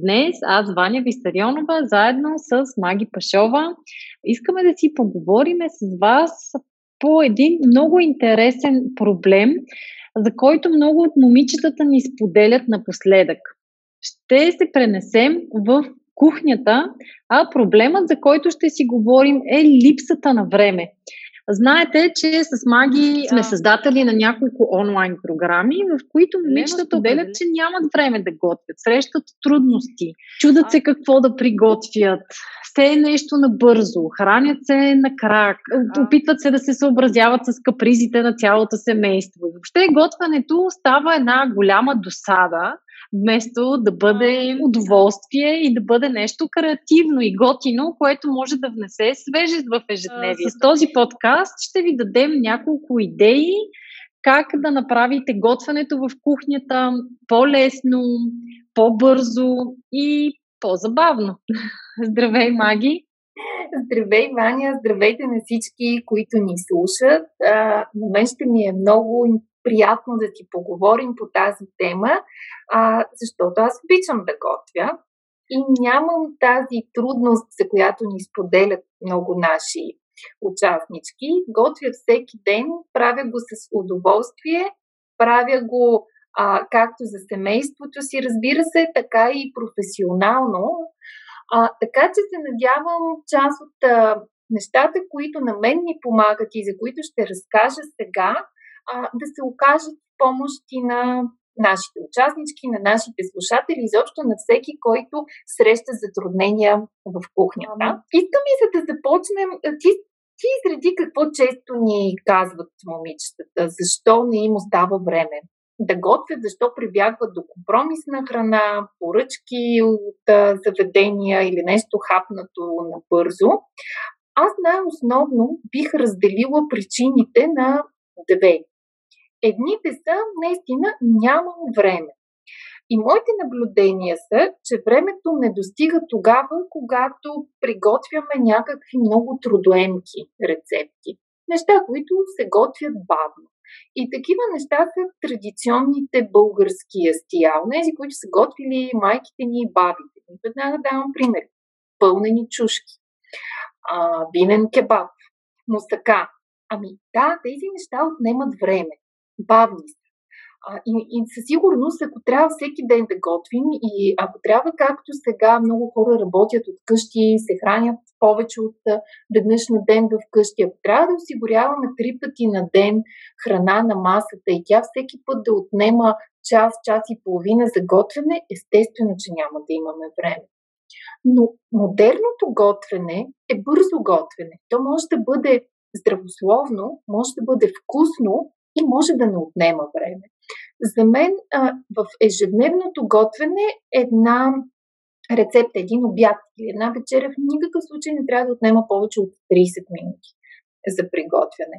Днес аз, Ваня Висарионова, заедно с Маги Пашова, искаме да си поговорим с вас по един много интересен проблем, за който много от момичетата ни споделят напоследък. Ще се пренесем в кухнята, а проблемът, за който ще си говорим, е липсата на време. Знаете, че с Маги сме създатели на няколко онлайн програми, в които момичетата отделят, че нямат време да готвят, срещат трудности, чудат се какво да приготвят, все е нещо набързо, хранят се на крак, опитват се да се съобразяват с капризите на цялото семейство. Въобще готвенето става една голяма досада, вместо да бъде удоволствие и да бъде нещо креативно и готино, което може да внесе свежест в ежедневие. С този подкаст ще ви дадем няколко идеи как да направите готвенето в кухнята по-лесно, по-бързо и по-забавно. Здравей, Маги! Здравей, Ваня! Здравейте на всички, които ни слушат. А, на мен ще ми е много приятно да ти поговорим по тази тема, а, защото аз обичам да готвя и нямам тази трудност, за която ни споделят много наши участнички. Готвя всеки ден, правя го с удоволствие, правя го а, както за семейството си, разбира се, така и професионално. А, така че се надявам част от а, нещата, които на мен ми помагат и за които ще разкажа сега, а, да се окажат помощи на нашите участнички, на нашите слушатели, изобщо на всеки, който среща затруднения в кухнята. Искам и за да започнем, ти, ти изреди какво често ни казват момичетата, защо не им остава време да готвят, защо прибягват до компромисна храна, поръчки от заведения или нещо хапнато набързо. Аз най-основно бих разделила причините на две. Едните са, наистина, нямам време. И моите наблюдения са, че времето не достига тогава, когато приготвяме някакви много трудоемки рецепти. Неща, които се готвят бавно. И такива неща са традиционните български ястия, онези, които са готвили майките ни и бабите ни. Веднага давам пример. Пълнени чушки, а, винен кебаб, мусака. Ами да, тези неща отнемат време. Бавни. А, и, и със сигурност, ако трябва всеки ден да готвим и ако трябва, както сега много хора работят от къщи, се хранят повече от веднъж на ден в къщи, ако трябва да осигуряваме три пъти на ден храна на масата и тя всеки път да отнема час, час и половина за готвене, естествено, че няма да имаме време. Но модерното готвене е бързо готвене. То може да бъде здравословно, може да бъде вкусно и може да не отнема време. За мен а, в ежедневното готвене една рецепта, един обяд или една вечеря в никакъв случай не трябва да отнема повече от 30 минути за приготвяне.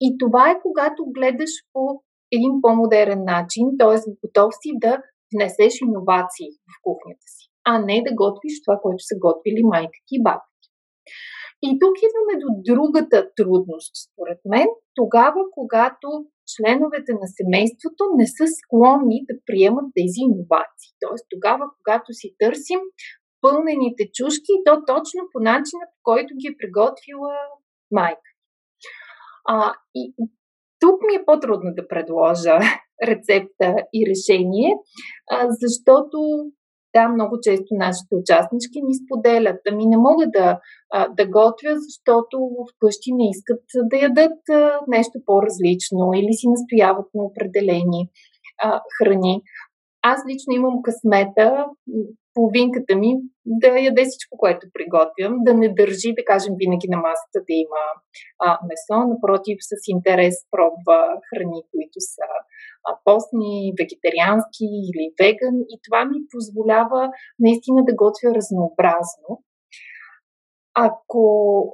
И това е когато гледаш по един по-модерен начин, т.е. готов си да внесеш иновации в кухнята си, а не да готвиш това, което са готвили майка и баба. И тук идваме до другата трудност, според мен, тогава, когато членовете на семейството не са склонни да приемат тези иновации. Тоест тогава, когато си търсим пълнените чушки, то точно по начина, по който ги е приготвила майка. А, и тук ми е по-трудно да предложа рецепта и решение, а, защото да, много често нашите участнички ни споделят. Ами не мога да, да готвя, защото вкъщи не искат да ядат нещо по-различно или си настояват на определени а, храни. Аз лично имам късмета, половинката ми да яде всичко, което приготвям, да не държи, да кажем, винаги на масата да има а, месо, напротив, с интерес пробва храни, които са постни, вегетариански или веган и това ми позволява наистина да готвя разнообразно. Ако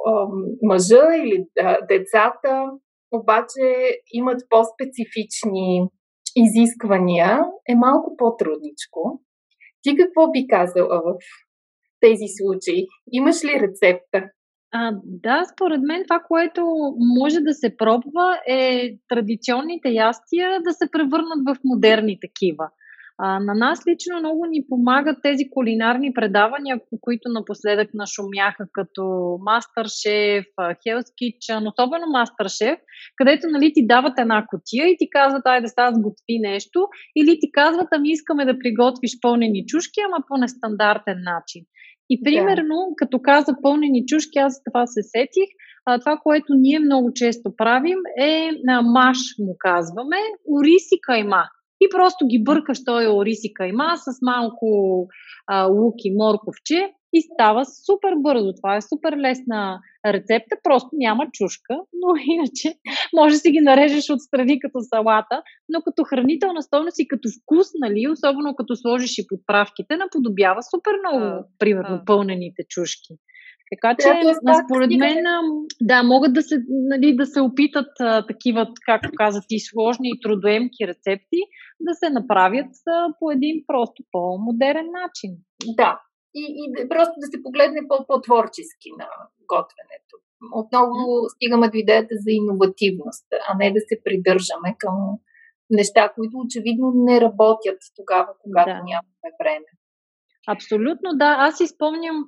а, мъжа или а, децата обаче имат по-специфични изисквания, е малко по-трудничко. Ти какво би казала в тези случаи? Имаш ли рецепта? А, да, според мен това, което може да се пробва е традиционните ястия да се превърнат в модерни такива. А, на нас лично много ни помагат тези кулинарни предавания, по които напоследък нашумяха, като Masterchef, Hell's Kitchen, особено Masterchef, където нали, ти дават една котия и ти казват, айде сега сготви нещо, или ти казват, ами искаме да приготвиш пълнени чушки, ама по нестандартен начин. И примерно, да. като каза пълнени чушки, аз това се сетих. А, това, което ние много често правим е на маш, му казваме, ориз и кайма. И просто ги бъркаш този ориз и кайма с малко а, лук и морковче и става супер бързо. Това е супер лесна рецепта, просто няма чушка, но иначе може да си ги нарежеш отстрани като салата, но като хранителна стойност и като вкус, нали, особено като сложиш и подправките, наподобява супер много, а, примерно, а. пълнените чушки. Така че, да, според мен, да, могат да се, нали, да се опитат а, такива, както каза ти, сложни и трудоемки рецепти, да се направят а, по един просто по-модерен начин. Да, и, и просто да се погледне по-творчески на готвенето. Отново стигаме до идеята за иновативност, а не да се придържаме към неща, които очевидно не работят тогава, когато да. нямаме време. Абсолютно, да. Аз изпомням,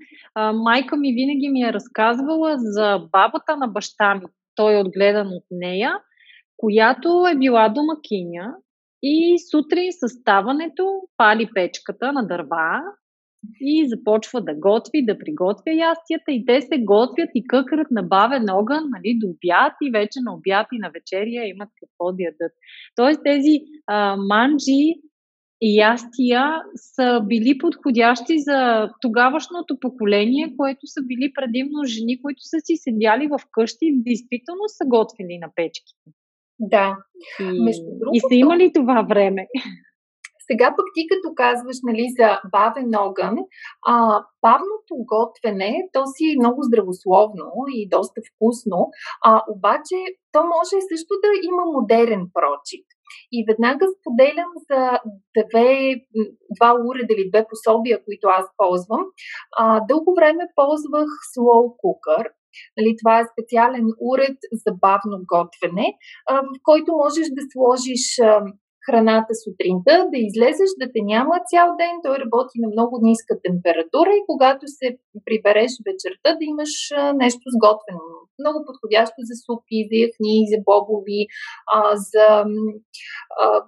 майка ми винаги ми е разказвала за бабата на баща ми. Той е отгледан от нея, която е била домакиня и сутрин с ставането пали печката на дърва и започва да готви, да приготвя ястията и те се готвят и къкрат на бавен огън, нали, до обяд и вече на обяд и на вечерия имат какво да ядат. Тоест тези а, манджи и ястия са били подходящи за тогавашното поколение, което са били предимно жени, които са си седяли в къщи и действително са готвили на печките. Да. И, другото, и са имали това време. Сега пък ти като казваш нали, за бавен огън, а, бавното готвене, то си е много здравословно и доста вкусно, а, обаче то може също да има модерен прочит. И веднага споделям за две, два уреда или две пособия, които аз ползвам. А, дълго време ползвах slow cooker, Нали, това е специален уред за бавно готвене, в който можеш да сложиш храната сутринта, да излезеш, да те няма цял ден, той работи на много ниска температура и когато се прибереш вечерта, да имаш нещо сготвено. Много подходящо за супи, за яхни, за бобови, а, за а,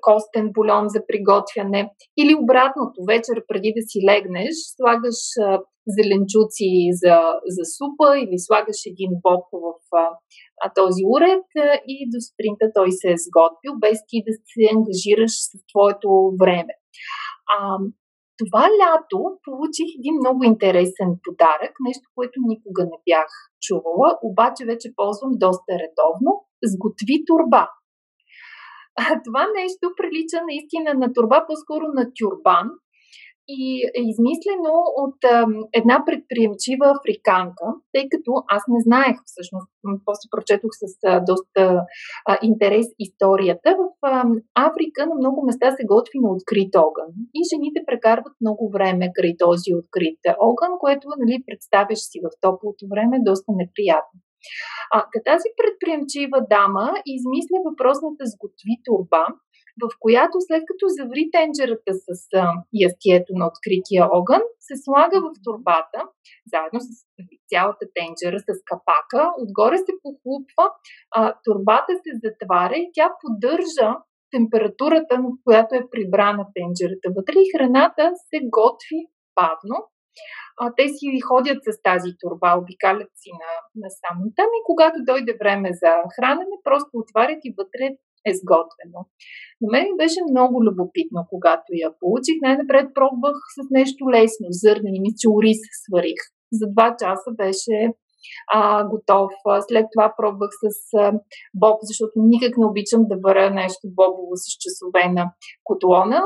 костен бульон за приготвяне. Или обратното, вечер преди да си легнеш, слагаш а, зеленчуци за, за супа или слагаш един боб в а, този уред а, и до спринта той се е сготвил, без ти да се ангажираш с твоето време. А, това лято получих един много интересен подарък, нещо, което никога не бях чувала, обаче вече ползвам доста редовно. Сготви турба. А, това нещо прилича наистина на турба, по-скоро на тюрбан, и е измислено от една предприемчива африканка, тъй като аз не знаех всъщност, после прочетох с доста интерес историята. В Африка на много места се готви на открит огън и жените прекарват много време край този открит огън, което нали, представяш си в топлото време доста неприятно. А, тази предприемчива дама измисля въпросната сготви турба, в която след като заври тенджерата с ястието на открития огън, се слага в турбата, заедно с цялата тенджера, с капака, отгоре се похлупва, а, турбата се затваря и тя поддържа температурата, в която е прибрана тенджерата вътре и храната се готви бавно. А, те си ходят с тази турба, обикалят си на, на там и когато дойде време за хранене, просто отварят и вътре е сготвено. На мен беше много любопитно, когато я получих. Най-напред пробвах с нещо лесно, зърнени, ми ориз сварих. За два часа беше а, готов. След това пробвах с а, боб, защото никак не обичам да варя нещо бобово с часове на котлона.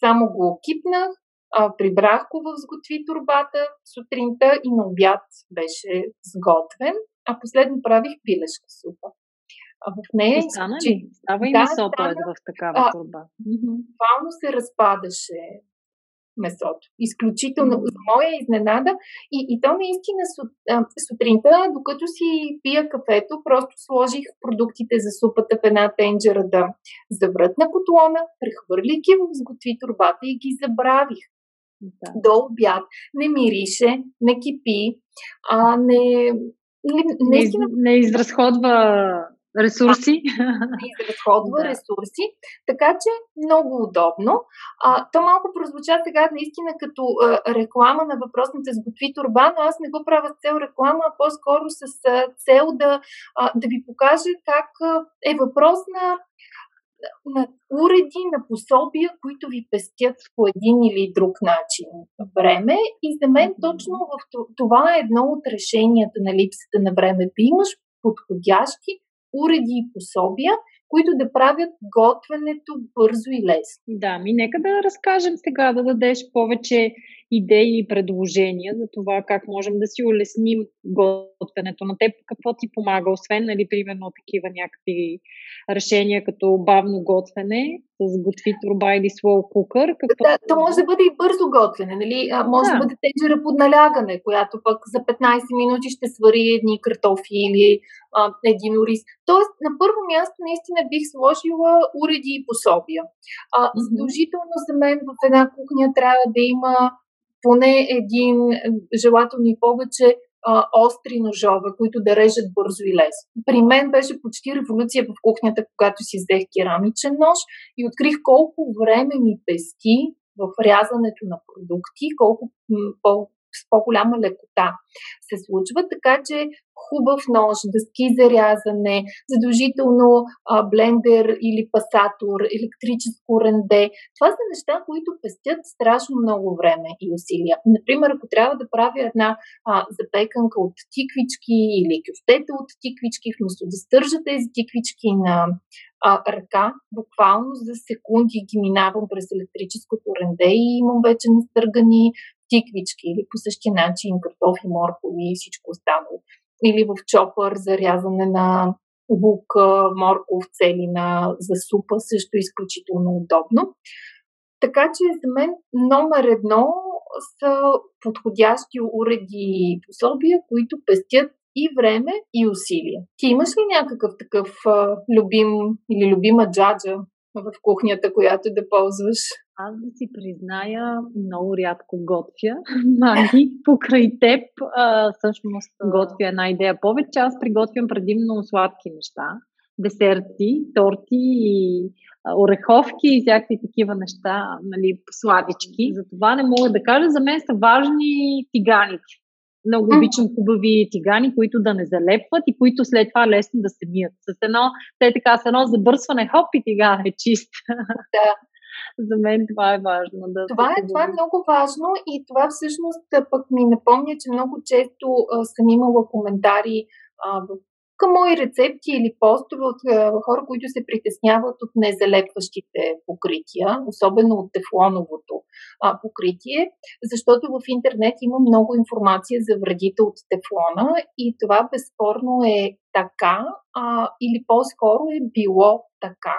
Само го кипнах, а, прибрах го в сготви турбата сутринта и на обяд беше сготвен, а последно правих пилешка супа. А в нея... И стана ли? Става и да, месото е в такава турба. Буквално се разпадаше месото. Изключително, mm-hmm. за моя изненада. И, и то наистина сутринта, докато си пия кафето, просто сложих продуктите за супата в една тенджера да заврат на котлона, прехвърлих ги в сготви турбата и ги забравих. Да. До обяд не мирише, не кипи, а не, не, не, не изразходва ресурси. Изразходва да. ресурси. Така че много удобно. А, то малко прозвуча сега наистина като а, реклама на въпросната сготви турба, но аз не го правя с цел реклама, а по-скоро с а, цел да, а, да ви покажа как а, е въпрос на на уреди, на пособия, които ви пестят по един или друг начин време. И за мен точно в това е едно от решенията на липсата на време. Да имаш подходящи уреди и пособия, които да правят готвенето бързо и лесно. Да, ми нека да разкажем сега, да дадеш повече идеи и предложения за това как можем да си улесним готвенето на теб. Какво ти помага, освен, нали, примерно, такива някакви решения като бавно готвене, с готви турба или slow cooker. Какво... Да, то може да бъде и бързо готвене, нали? А, може да. да бъде тежера под налягане, която пък за 15 минути ще свари едни картофи или а, един ориз. Тоест, на първо място наистина бих сложила уреди и пособия. А, задължително за мен в една кухня трябва да има поне един, желателно и повече, а, остри ножове, които да режат бързо и лесно. При мен беше почти революция в кухнята, когато си взех керамичен нож и открих колко време ми пести в рязането на продукти, колко по с по-голяма лекота се случва, така че хубав нож, дъски за рязане, задължително а, блендер или пасатор, електрическо ренде. Това са неща, които пестят страшно много време и усилия. Например, ако трябва да правя една а, запеканка от тиквички или кюфтета от тиквички, вместо да стържа тези тиквички на а, ръка, буквално за секунди ги минавам през електрическото ренде и имам вече настъргани тиквички или по същия начин картофи, моркови и всичко останало. Или в чопър за рязане на лук, морков, целина за супа също е изключително удобно. Така че за мен номер едно са подходящи уреди и пособия, които пестят и време, и усилия. Ти имаш ли някакъв такъв а, любим или любима джаджа в кухнята, която да ползваш? Аз да си призная, много рядко готвя. Маги, покрай теб, а, всъщност готвя една идея повече. Аз приготвям предимно сладки неща. Десерти, торти и ореховки и всякакви такива неща, нали, сладички. Затова не мога да кажа. За мен са важни тиганите. Много обичам хубави тигани, които да не залепват и които след това лесно да се мият. С едно, те така, с едно забърсване, хоп и тиган е чист. Да. За мен това е важно. Да това, е, това е много важно и това всъщност пък ми напомня, че много често а, съм имала коментари а, в към мои рецепти или постове от а, хора, които се притесняват от незалепващите покрития, особено от тефлоновото а, покритие, защото в интернет има много информация за вредите от тефлона и това безспорно е така, а, или по-скоро е било така,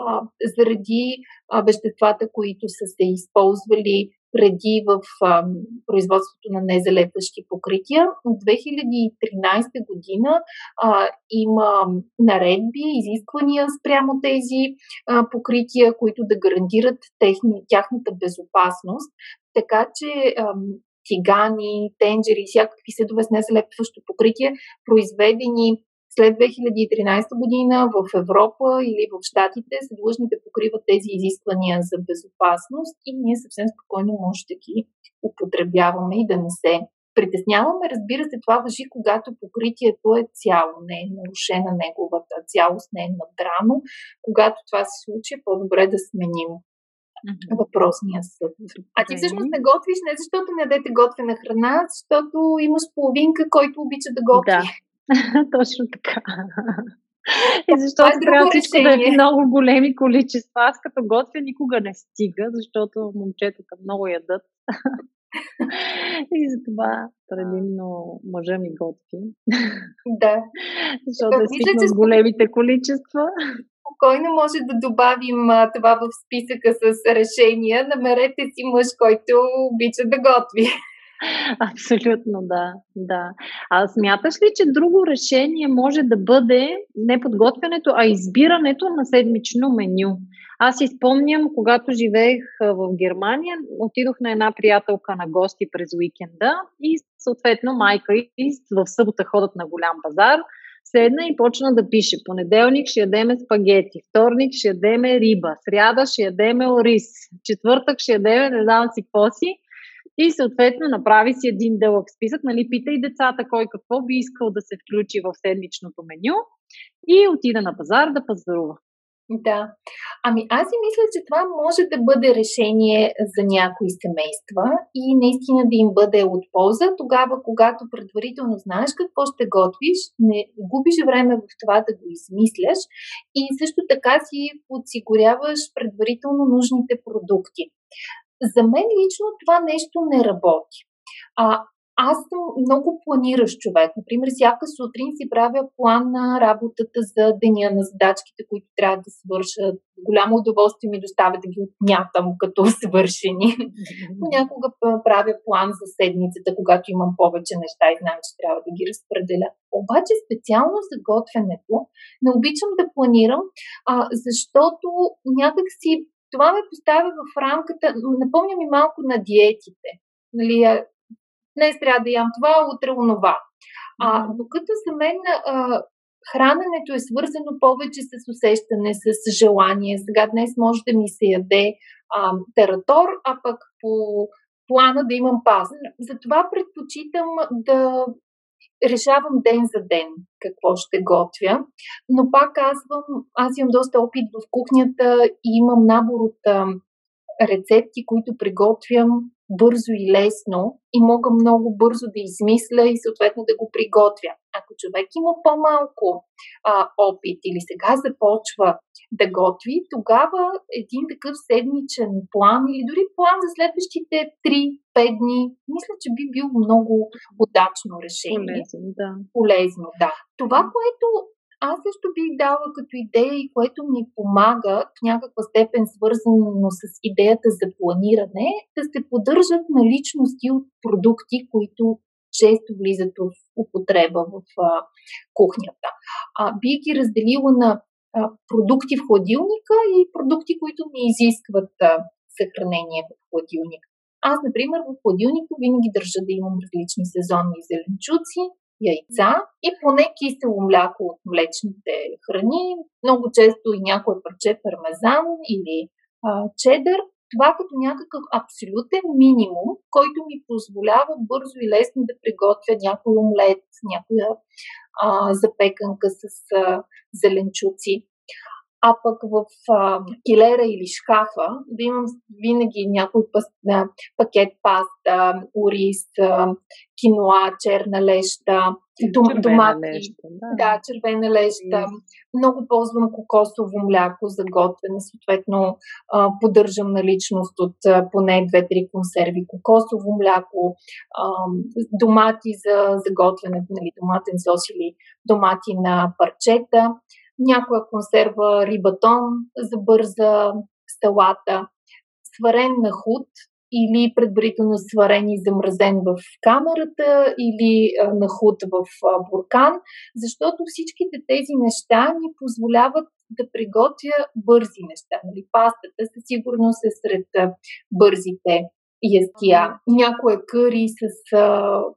а, заради а, веществата, които са се използвали преди в а, производството на незалепващи покрития. От 2013 година а, има наредби, изисквания спрямо тези а, покрития, които да гарантират техни, тяхната безопасност. Така че а, тигани, тенджери, всякакви седове с незалепващо покритие, произведени след 2013 година в Европа или в Штатите са длъжни да покриват тези изисквания за безопасност и ние съвсем спокойно може да ги употребяваме и да не се притесняваме. Разбира се, това въжи, когато покритието е цяло, не е нарушена неговата цялост, не е надрано. Когато това се случи, е по-добре да сменим въпросния съд. А ти всъщност не готвиш не защото не дадете готвена храна, защото имаш половинка, който обича да готви. Да, точно така. И защото е трябва всичко да е много големи количества. Аз като готвя никога не стига, защото момчетата много ядат. И затова предимно мъжа ми готви. Да. защото е свикнал с големите количества. Спокойно може да добавим а, това в списъка с решения. Намерете си мъж, който обича да готви. Абсолютно, да. да. А смяташ ли, че друго решение може да бъде не подготвянето, а избирането на седмично меню? Аз изпомням, когато живеех в Германия, отидох на една приятелка на гости през уикенда и съответно майка и в събота ходят на голям базар. Седна и почна да пише. Понеделник ще ядеме спагети, вторник ще ядеме риба, сряда ще ядеме ориз, четвъртък ще ядеме не знам си какво си. И съответно направи си един дълъг списък, нали, пита и децата кой какво би искал да се включи в седмичното меню и отида на пазар да пазарува. Да. Ами аз си мисля, че това може да бъде решение за някои семейства и наистина да им бъде от полза тогава, когато предварително знаеш какво ще готвиш, не губиш време в това да го измисляш и също така си подсигуряваш предварително нужните продукти. За мен лично това нещо не работи. А, аз съм много планиращ човек. Например, всяка сутрин си правя план на работата за деня на задачките, които трябва да свършат. Голямо удоволствие ми доставя да ги отмятам като свършени. Някога правя план за седмицата, когато имам повече неща и знам, че трябва да ги разпределя. Обаче специално за готвенето не обичам да планирам, а, защото някак си това ме поставя в рамката, напомня ми малко на диетите. Нали, днес трябва да ям това, утре онова. А, докато за мен а, храненето е свързано повече с усещане, с желание. Сега днес може да ми се яде а, тератор, а пък по плана да имам пазар. Затова предпочитам да решавам ден за ден какво ще готвя, но пак казвам, аз имам доста опит в кухнята и имам набор от а, рецепти, които приготвям бързо и лесно и мога много бързо да измисля и съответно да го приготвя. Ако човек има по-малко а, опит или сега започва да готви, тогава един такъв седмичен план или дори план за следващите 3-5 дни, мисля, че би бил много удачно решение. Полезно, да. Полезно, да. Това, което аз също бих дала като идея и което ми помага в някаква степен свързано с идеята за планиране, да се поддържат наличности от продукти, които често влизат в употреба в а, кухнята. А, бих ги разделила на а, продукти в хладилника и продукти, които не изискват а, съхранение в хладилника. Аз, например, в хладилника винаги държа да имам различни сезонни зеленчуци, яйца и поне кисело мляко от млечните храни, много често и някое парче пармезан или а, чедър. Това като някакъв абсолютен минимум, който ми позволява бързо и лесно да приготвя някой омлет, някоя а, запеканка с а, зеленчуци а пък в а, килера или шкафа да имам винаги някой пас, а, пакет паста, ориз, а, киноа, черна леща, дом, домати. Леща, да. да, червена леща. Yes. Много ползвам кокосово мляко за готвене, съответно а, поддържам наличност от а, поне 2-3 консерви кокосово мляко, а, домати за, за готвене, нали, доматен сос или домати на парчета някоя консерва рибатон за бърза салата, сварен на худ или предварително сварен и замразен в камерата или на худ в буркан, защото всичките тези неща ни позволяват да приготвя бързи неща. Нали? Пастата със сигурност е сред бързите ястия. Някоя къри с,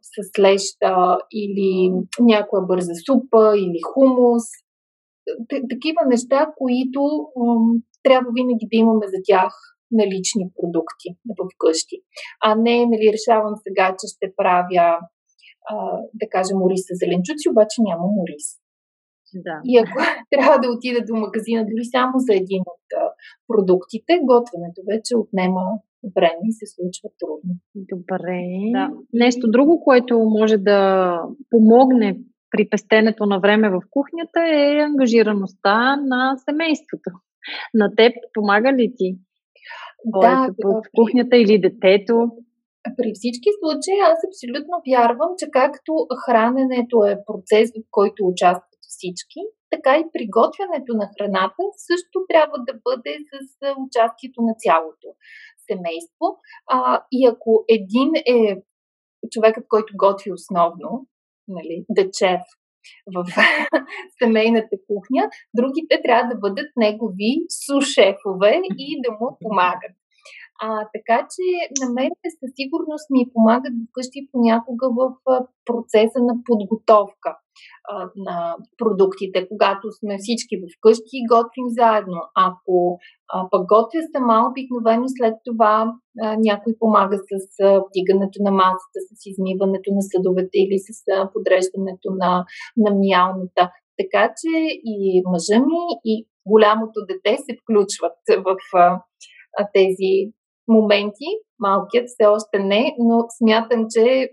с леща или някоя бърза супа или хумус такива неща, които м- трябва винаги да имаме за тях налични продукти в къщи. А не, нали, решавам сега, че ще правя, а, да кажем, ориз с зеленчуци, обаче няма ориз. Да. И ако трябва да отида до магазина дори само за един от продуктите, готвенето вече отнема време и се случва трудно. Добре. Да. Нещо друго, което може да помогне при пестенето на време в кухнята е ангажираността на семейството. На теб помага ли ти? Да, в кухнята или детето? При всички случаи аз абсолютно вярвам, че както храненето е процес, в който участват всички, така и приготвянето на храната също трябва да бъде с участието на цялото семейство. А, и ако един е човекът, който готви основно, нали, chef в семейната кухня, другите трябва да бъдат негови сушефове и да му помагат. А, така че на мен със сигурност ми помагат вкъщи понякога в процеса на подготовка а, на продуктите, когато сме всички вкъщи и готвим заедно. Ако а, пък готвя сама, обикновено след това а, някой помага с а, вдигането на масата, с измиването на съдовете или с подреждането на, на миялната. Така че и мъжа ми, и голямото дете се включват в а, тези моменти. Малкият все още не, но смятам, че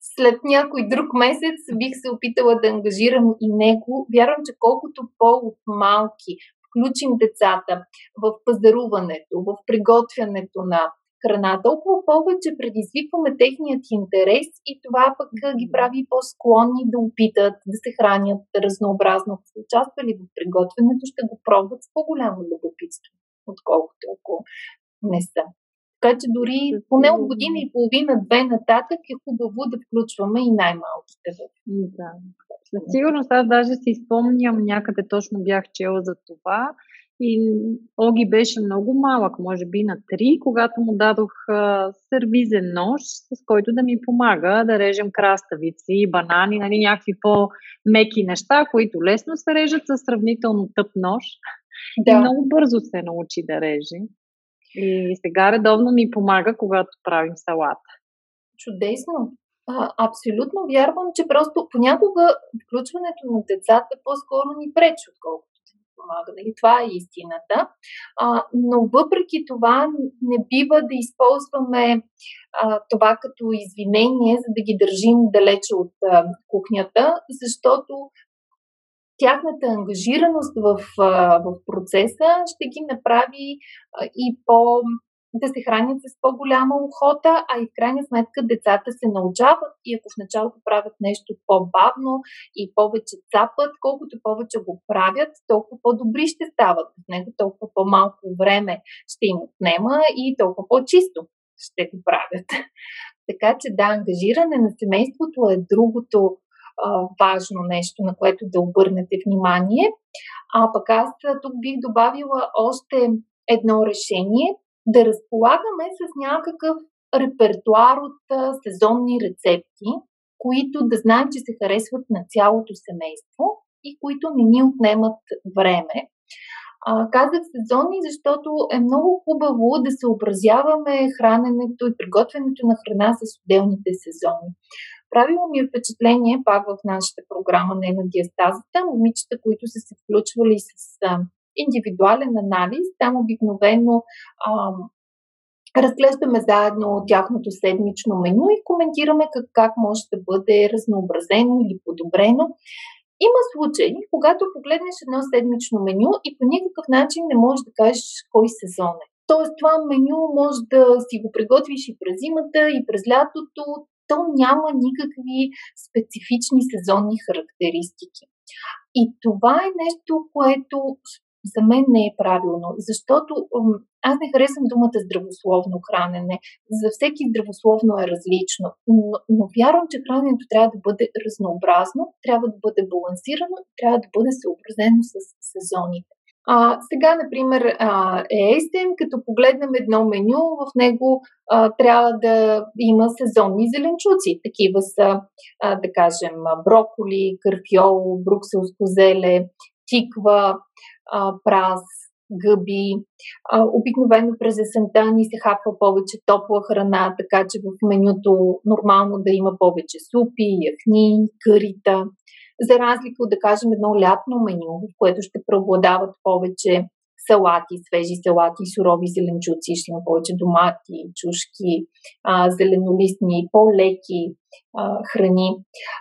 след някой друг месец бих се опитала да ангажирам и него. Вярвам, че колкото по-малки включим децата в пазаруването, в приготвянето на храна, толкова повече предизвикваме техният интерес и това пък ги прави по-склонни да опитат да се хранят разнообразно. Ако са участвали в приготвянето, ще го пробват с по-голямо любопитство, отколкото ако не са. Така че дори поне от година и половина-две нататък е хубаво да включваме и най-малките. Да. Със сигурност аз даже си спомням, някъде точно бях чела за това. И Оги беше много малък, може би на 3, когато му дадох а, сервизен нож, с който да ми помага да режем краставици, банани, нали, някакви по-меки неща, които лесно се режат с сравнително тъп нож. Да. И много бързо се научи да реже. И сега редовно ми помага, когато правим салата. Чудесно! А, абсолютно вярвам, че просто понякога включването на децата по-скоро ни пречи, отколкото ни помага. Нали? Това е истината. А, но въпреки това не бива да използваме а, това като извинение, за да ги държим далече от а, кухнята, защото тяхната ангажираност в, в процеса ще ги направи и по да се хранят с по-голяма охота, а и в крайна сметка децата се научават и ако в началото правят нещо по-бавно и повече цапат, колкото повече го правят, толкова по-добри ще стават. В него толкова по-малко време ще им отнема и толкова по-чисто ще го правят. Така че да, ангажиране на семейството е другото важно нещо, на което да обърнете внимание. А пък аз тук бих добавила още едно решение да разполагаме с някакъв репертуар от а, сезонни рецепти, които да знаем, че се харесват на цялото семейство и които не ни отнемат време. А, казах сезонни, защото е много хубаво да съобразяваме храненето и приготвянето на храна с отделните сезони. Правило ми е впечатление, пак в нашата програма на на диастазата, момичета, които са се включвали с а, индивидуален анализ, там обикновено а, разглеждаме заедно тяхното седмично меню и коментираме как, как може да бъде разнообразено или подобрено. Има случаи, когато погледнеш едно седмично меню и по никакъв начин не можеш да кажеш кой сезон е. Тоест, това меню може да си го приготвиш и през зимата, и през лятото то няма никакви специфични сезонни характеристики. И това е нещо, което за мен не е правилно, защото аз не харесвам думата здравословно хранене. За всеки здравословно е различно, но, но вярвам, че храненето трябва да бъде разнообразно, трябва да бъде балансирано, трябва да бъде съобразено с сезоните. А, сега, например, естен, като погледнем едно меню, в него а, трябва да има сезонни зеленчуци. Такива са, а, да кажем, броколи, карфиол, брукселско зеле, тиква, а, праз, гъби. А, обикновено през есента ни се хапва повече топла храна, така че в менюто нормално да има повече супи, яхни, кърита. За разлика от, да кажем, едно лятно меню, в което ще преобладават повече салати, свежи салати, сурови зеленчуци, ще има повече домати, чушки, а, зеленолистни, по-леки а, храни.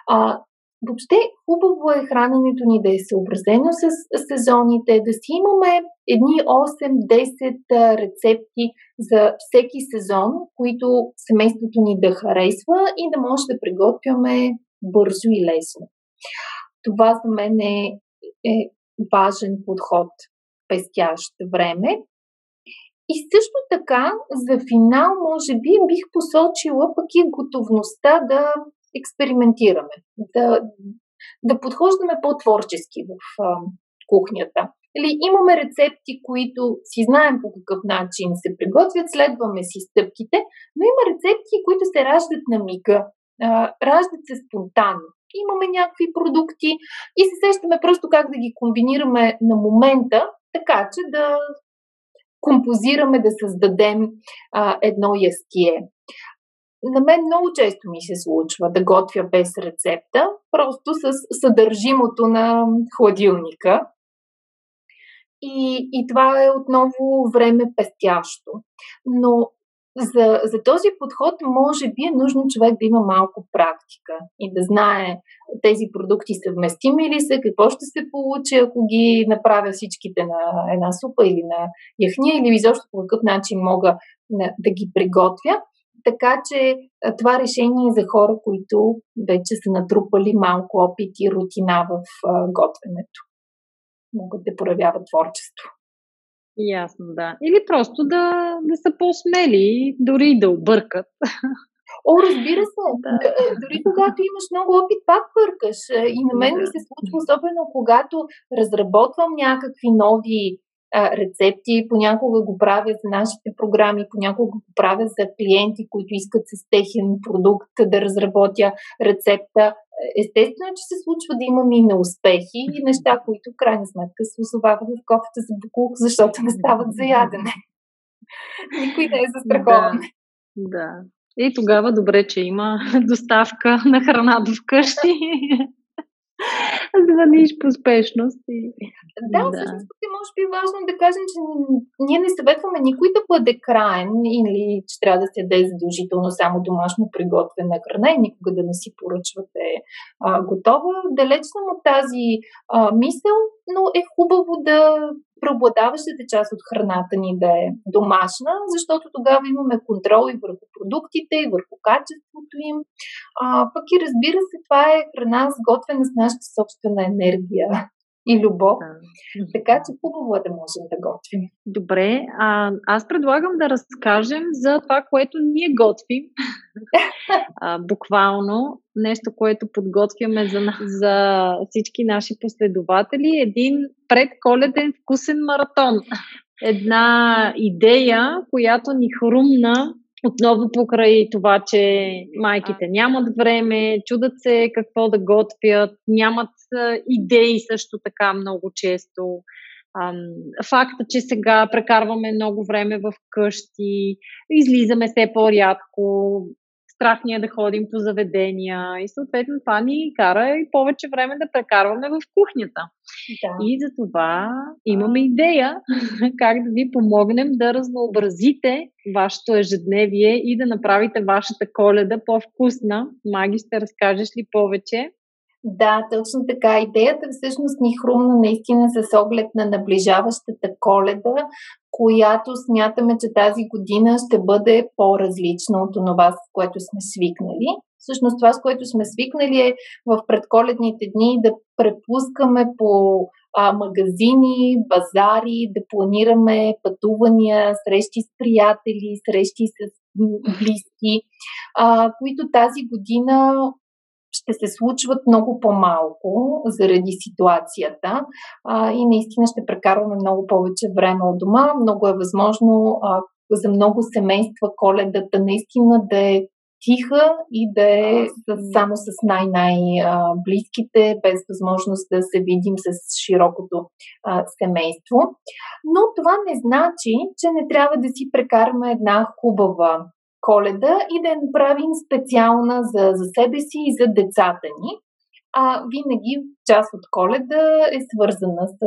А, Въобще хубаво е храненето ни да е съобразено с сезоните, да си имаме едни 8-10 рецепти за всеки сезон, които семейството ни да харесва и да може да приготвяме бързо и лесно. Това за мен е, е важен подход, пестящ време. И също така, за финал, може би, бих посочила пък и готовността да експериментираме, да, да подхождаме по-творчески в а, кухнята. Или имаме рецепти, които си знаем по какъв начин се приготвят, следваме си стъпките, но има рецепти, които се раждат на мига, а, раждат се спонтанно. Имаме някакви продукти и се сещаме просто как да ги комбинираме на момента, така че да композираме, да създадем а, едно ястие на мен много често ми се случва да готвя без рецепта, просто с съдържимото на хладилника. И, и това е отново време пестящо. Но за, за този подход, може би е нужно човек да има малко практика и да знае тези продукти съвместими ли са, какво ще се получи, ако ги направя всичките на една супа или на яхния, или изобщо по какъв начин мога да ги приготвя. Така че това решение е за хора, които вече са натрупали малко опит и рутина в готвенето. Могат да проявяват творчество. Ясно, да. Или просто да, да са по-смели, дори да объркат. О, разбира се. Да. Дори когато имаш много опит, пак бъркаш. И на мен ми се случва, особено когато разработвам някакви нови а, рецепти, понякога го правя за нашите програми, понякога го правя за клиенти, които искат с техен продукт да разработя рецепта. Естествено, че се случва да имам и неуспехи и неща, които в крайна сметка се озовават в кофата за буклук, защото не стават за ядене. Никой не е застрахован. Да, да. И тогава добре, че има доставка на храна до вкъщи звъниш по спешност. И... Да, да, всъщност е може би важно да кажем, че ние не съветваме никой да бъде краен или че трябва да се яде задължително само домашно приготвена храна и никога да не си поръчвате а, готова. Далеч съм от тази а, мисъл, но е хубаво да преобладаващата част от храната ни да е домашна, защото тогава имаме контрол и върху продуктите, и върху качеството им. А, пък и разбира се, това е храна сготвена с нашата собствена енергия и любов. Да. Така че хубаво е да можем да готвим. Добре, а, аз предлагам да разкажем за това, което ние готвим. а, буквално нещо, което подготвяме за, за всички наши последователи. Един предколеден вкусен маратон. Една идея, която ни хрумна отново покрай това, че майките нямат време, чудат се какво да готвят, нямат идеи също така много често. Факта, че сега прекарваме много време в къщи, излизаме все по-рядко, страх ни е да ходим по заведения и съответно това ни кара и повече време да прекарваме в кухнята. Да. И за това имаме идея как да ви помогнем да разнообразите вашето ежедневие и да направите вашата коледа по-вкусна. Маги, ще разкажеш ли повече? Да, точно така. Идеята всъщност ни хрумна наистина с оглед на наближаващата коледа, която смятаме, че тази година ще бъде по-различна от това, с което сме свикнали. Всъщност това, с което сме свикнали е в предколедните дни да препускаме по а, магазини, базари, да планираме пътувания, срещи с приятели, срещи с близки, а, които тази година ще се случват много по-малко заради ситуацията а, и наистина ще прекарваме много повече време от дома. Много е възможно а, за много семейства коледата наистина да е тиха и да е само с най-най-близките, без възможност да се видим с широкото а, семейство. Но това не значи, че не трябва да си прекараме една хубава коледа и да я направим специална за, за себе си и за децата ни. а, винаги част от коледа е свързана с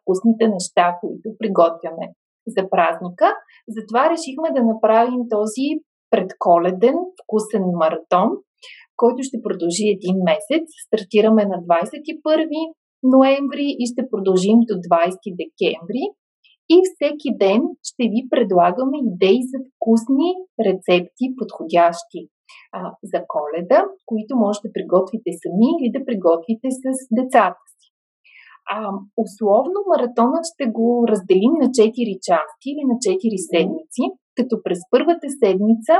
вкусните неща, които приготвяме за празника. Затова решихме да направим този предколеден вкусен маратон, който ще продължи един месец. Стартираме на 21 ноември и ще продължим до 20 декември. И всеки ден ще ви предлагаме идеи за вкусни рецепти, подходящи а, за коледа, които може да приготвите сами или да приготвите с децата си. А, условно маратонът ще го разделим на 4 части или на 4 седмици, като през първата седмица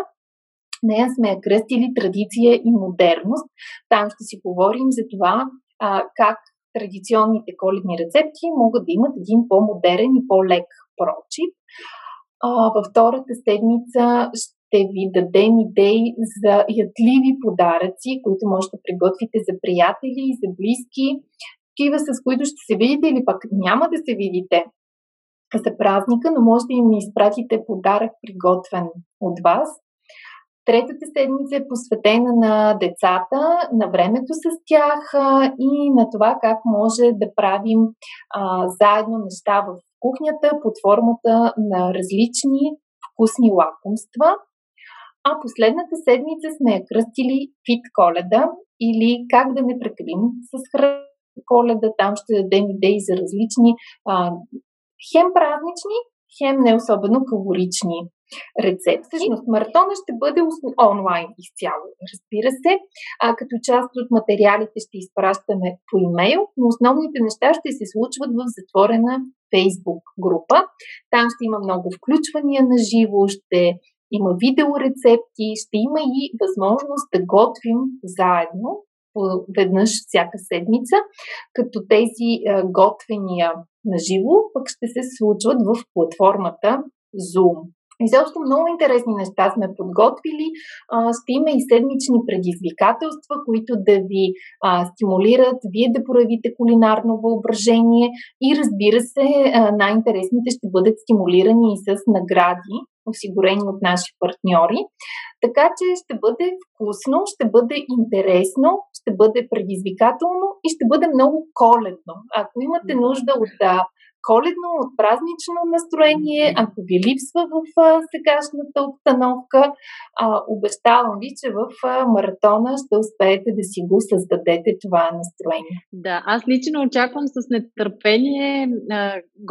нея сме я кръстили традиция и модерност. Там ще си говорим за това а, как традиционните коледни рецепти могат да имат един по-модерен и по-лек прочит. Във втората седмица ще ви дадем идеи за ядливи подаръци, които може да приготвите за приятели и за близки, такива с които ще се видите или пък няма да се видите за празника, но може да им изпратите подарък приготвен от вас. Третата седмица е посветена на децата, на времето с тях и на това как може да правим а, заедно неща в кухнята под формата на различни вкусни лакомства. А последната седмица сме я кръстили Фит Коледа или как да не прекалим с храна коледа. Там ще дадем идеи за различни а, хем празнични, хем не особено калорични рецепти. Всъщност, маратона ще бъде онлайн изцяло, разбира се, а като част от материалите ще изпращаме по имейл, но основните неща ще се случват в затворена Facebook група. Там ще има много включвания на живо, ще има видеорецепти, ще има и възможност да готвим заедно веднъж всяка седмица, като тези готвения на живо пък ще се случват в платформата Zoom. Изобщо много интересни неща сме подготвили. Ще има и седмични предизвикателства, които да ви а, стимулират, вие да проявите кулинарно въображение и разбира се, най-интересните ще бъдат стимулирани и с награди, осигурени от наши партньори. Така че ще бъде вкусно, ще бъде интересно, ще бъде предизвикателно и ще бъде много коледно. Ако имате нужда от коледно, от празнично настроение, ако ви липсва в сегашната обстановка, обещавам ви, че в маратона ще успеете да си го създадете това настроение. Да, аз лично очаквам с нетърпение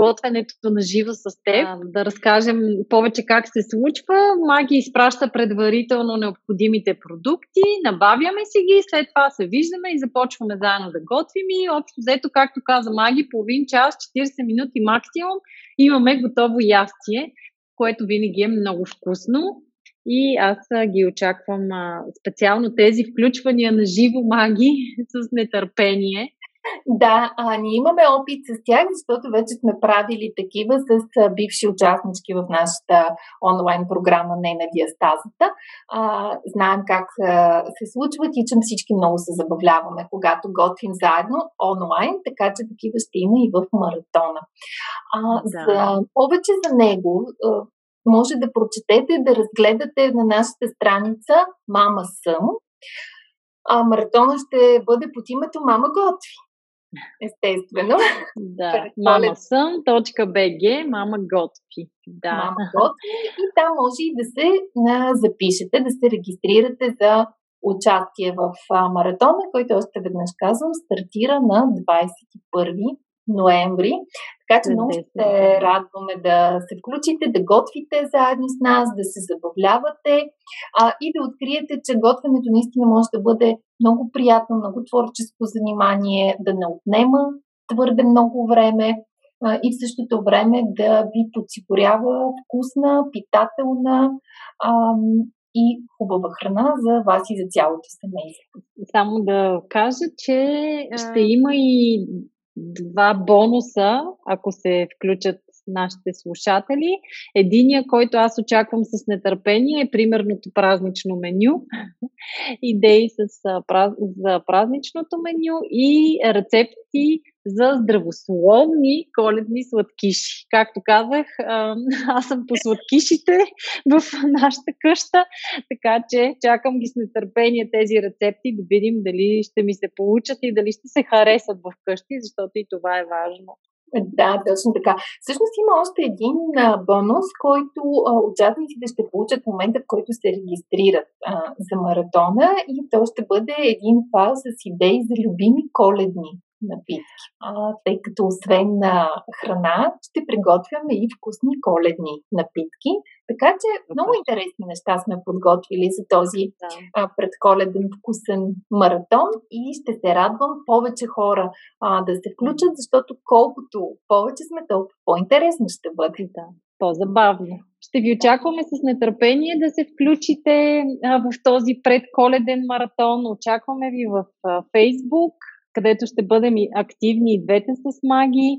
готвенето на живо с теб, да разкажем повече как се случва. Маги изпраща предварително необходимите продукти, набавяме си ги, след това се виждаме и започваме заедно да готвим и общо взето, както каза Маги, половин час, 40 минути минути максимум имаме готово ястие, което винаги е много вкусно. И аз ги очаквам специално тези включвания на живо маги с нетърпение. Да, а, ние имаме опит с тях, защото вече сме правили такива с а, бивши участнички в нашата онлайн програма Не на диастазата. А, знаем как а, се случват и че всички много се забавляваме, когато готвим заедно онлайн, така че такива ще има и в маратона. А, да. за, повече за него а, може да прочетете, да разгледате на нашата страница Мама съм. А, маратона ще бъде под името Мама готви. Естествено. Да. Мама съм, точка БГ, мама готви. Да. Мама готви. И там може и да се а, запишете, да се регистрирате за участие в а, маратона, който още веднъж казвам, стартира на 21 ноември. Така че много ще радваме да се включите, да готвите заедно с нас, да се забавлявате а, и да откриете, че готвенето наистина може да бъде много приятно, много творческо занимание, да не отнема твърде много време а, и в същото време да ви подсигурява вкусна, питателна а, и хубава храна за вас и за цялото семейство. Само да кажа, че ще има и два бонуса, ако се включат нашите слушатели. Единия, който аз очаквам с нетърпение е примерното празнично меню. Идеи с, за празничното меню и рецепти за здравословни коледни сладкиши. Както казах, аз съм по сладкишите в нашата къща, така че чакам ги с нетърпение тези рецепти да видим дали ще ми се получат и дали ще се харесат в къщи, защото и това е важно. Да, точно така. Всъщност има още един а, бонус, който а, участниците ще получат в момента, в който се регистрират а, за маратона и то ще бъде един файл с идеи за любими коледни напитки. А, тъй като освен на храна, ще приготвяме и вкусни коледни напитки. Така че много интересни неща сме подготвили за този да. а, предколеден вкусен маратон и ще се радвам повече хора а, да се включат, защото колкото повече сме, толкова по-интересно ще бъде. Да по-забавно. Ще ви очакваме с нетърпение да се включите а, в този предколеден маратон. Очакваме ви в а, Facebook, където ще бъдем и активни и двете с Маги.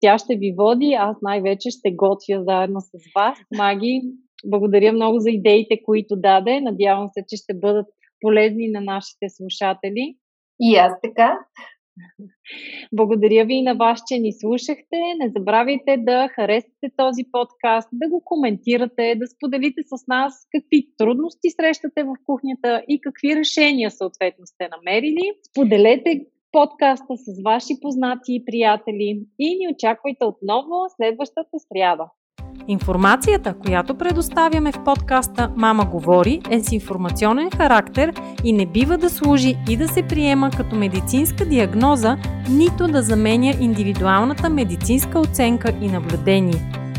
Тя ще ви води, аз най-вече ще готвя заедно с вас. Маги, благодаря много за идеите, които даде. Надявам се, че ще бъдат полезни на нашите слушатели. И аз така. Благодаря ви и на вас, че ни слушахте. Не забравяйте да харесате този подкаст, да го коментирате, да споделите с нас какви трудности срещате в кухнята и какви решения съответно сте намерили. Споделете подкаста с ваши познати и приятели и ни очаквайте отново следващата сряда. Информацията, която предоставяме в подкаста Мама говори е с информационен характер и не бива да служи и да се приема като медицинска диагноза, нито да заменя индивидуалната медицинска оценка и наблюдение.